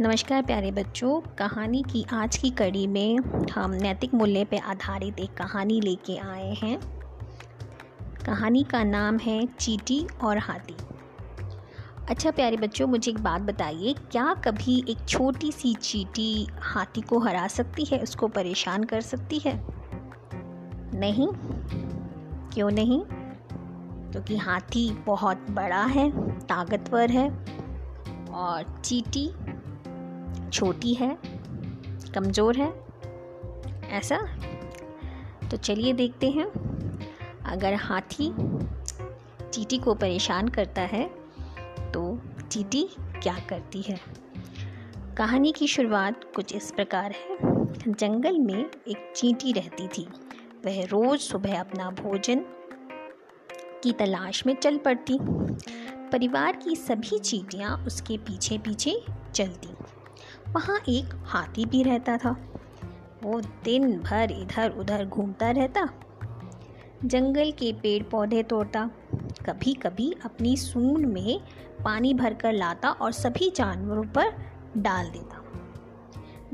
नमस्कार प्यारे बच्चों, कहानी की आज की कड़ी में हम नैतिक मूल्य पर आधारित एक कहानी लेके आए हैं। कहानी का नाम है चीटी और हाथी। अच्छा प्यारे बच्चों, मुझे एक बात बताइए, क्या कभी एक छोटी सी चीटी हाथी को हरा सकती है, उसको परेशान कर सकती है? नहीं? क्यों नहीं? क्योंकि हाथी बहुत बड़ा है, ताकतवर है और चीटी छोटी है, कमज़ोर है, ऐसा? तो चलिए देखते हैं। अगर हाथी चीटी को परेशान करता है तो चीटी क्या करती है? कहानी की शुरुआत कुछ इस प्रकार है। जंगल में एक चींटी रहती थी। वह रोज़ सुबह अपना भोजन की तलाश में चल पड़ती। परिवार की सभी चीटियाँ उसके पीछे पीछे चलती। वहाँ एक हाथी भी रहता था। वो दिन भर इधर उधर घूमता रहता, जंगल के पेड़ पौधे तोड़ता कभी कभी अपनी सूंड में पानी भरकर लाता और सभी जानवरों पर डाल देता।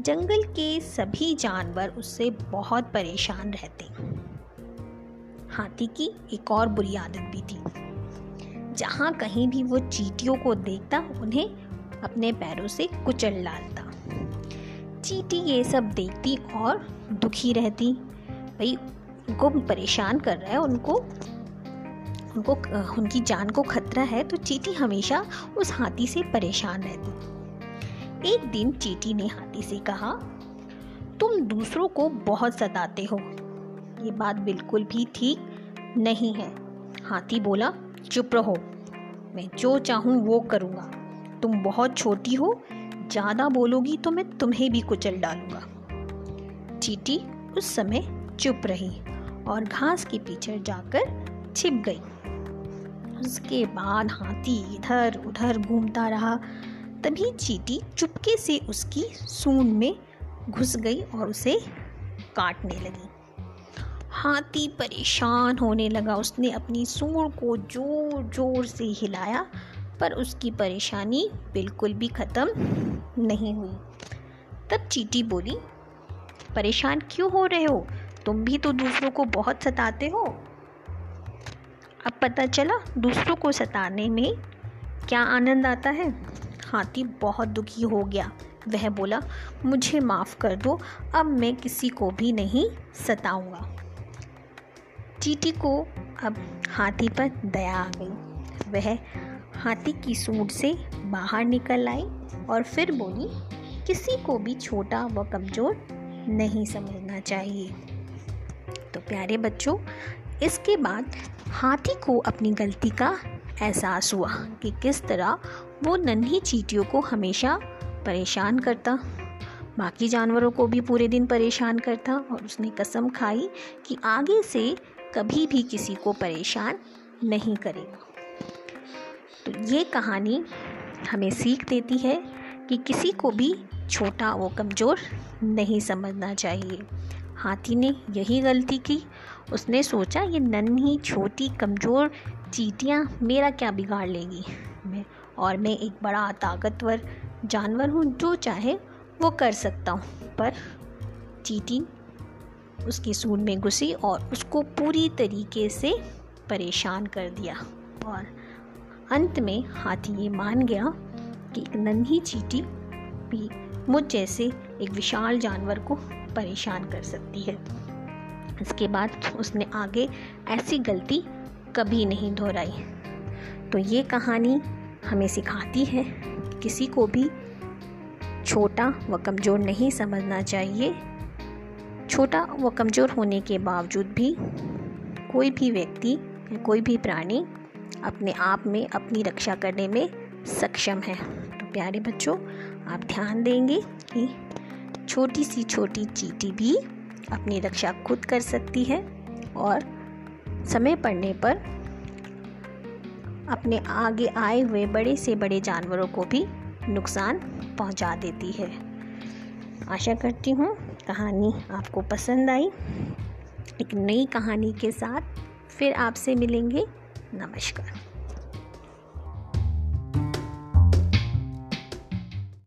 जंगल के सभी जानवर उससे बहुत परेशान रहते। हाथी की एक और बुरी आदत भी थी। जहाँ कहीं भी वो चीटियों को देखता, उन्हें अपने पैरों से कुचल डालता। चीटी ये सब देखती और दुखी रहती। भाई, उनको परेशान कर रहा है, उनको उनको उनकी जान को खतरा है तो चीटी हमेशा उस हाथी से परेशान रहती। एक दिन चीटी ने हाथी से कहा, तुम दूसरों को बहुत सताते हो। ये बात बिल्कुल भी ठीक नहीं है। हाथी बोला, चुप रहो। मैं जो चाहूँ वो करूँगा। तुम बहुत छोटी हो ज़्यादा बोलोगी तो मैं तुम्हें भी कुचल डालूँगा। चीटी उस समय चुप रही और घास के पीछे जाकर छिप गई। उसके बाद हाथी इधर उधर घूमता रहा। तभी चीटी चुपके से उसकी सूंड में घुस गई और उसे काटने लगी। हाथी परेशान होने लगा। उसने अपनी सूंड को ज़ोर ज़ोर से हिलाया पर उसकी परेशानी बिल्कुल भी ख़त्म नहीं हुई। तब चीटी बोली, परेशान क्यों हो रहे हो? तुम भी तो दूसरों को बहुत सताते हो। अब पता चला दूसरों को सताने में क्या आनंद आता है। हाथी बहुत दुखी हो गया। वह बोला, मुझे माफ़ कर दो, अब मैं किसी को भी नहीं सताऊँगा। चीटी को अब हाथी पर दया आ गई। वह हाथी की सूंड से बाहर निकल आई और फिर बोली, किसी को भी छोटा व कमज़ोर नहीं समझना चाहिए। तो प्यारे बच्चों, इसके बाद हाथी को अपनी गलती का एहसास हुआ कि किस तरह वो नन्ही चीटियों को हमेशा परेशान करता। बाकी जानवरों को भी पूरे दिन परेशान करता और उसने कसम खाई कि आगे से कभी भी किसी को परेशान नहीं करेगा। तो ये कहानी हमें सीख देती है कि किसी को भी छोटा व कमज़ोर नहीं समझना चाहिए। हाथी ने यही गलती की। उसने सोचा, ये नन्ही, छोटी, कमज़ोर चीटियाँ मेरा क्या बिगाड़ लेगी? मैं और मैं एक बड़ा ताकतवर जानवर हूँ, जो चाहे वो कर सकता हूँ। पर चीटी उसकी सूंड में घुसी और उसको पूरी तरीके से परेशान कर दिया और अंत में हाथी ये मान गया कि एक नन्ही चीटी भी मुझ जैसे एक विशाल जानवर को परेशान कर सकती है। इसके बाद उसने आगे ऐसी गलती कभी नहीं दोहराई। तो ये कहानी हमें सिखाती है किसी को भी छोटा व कमज़ोर नहीं समझना चाहिए। छोटा व कमज़ोर होने के बावजूद भी कोई भी व्यक्ति, कोई भी प्राणी अपने आप में अपनी रक्षा करने में सक्षम है। तो प्यारे बच्चों, आप ध्यान देंगे कि छोटी सी छोटी चीटी भी अपनी रक्षा खुद कर सकती है और समय पड़ने पर अपने आगे आए हुए बड़े से बड़े जानवरों को भी नुकसान पहुँचा देती है। आशा करती हूँ कहानी आपको पसंद आई। एक नई कहानी के साथ फिर आपसे मिलेंगे। नमस्कार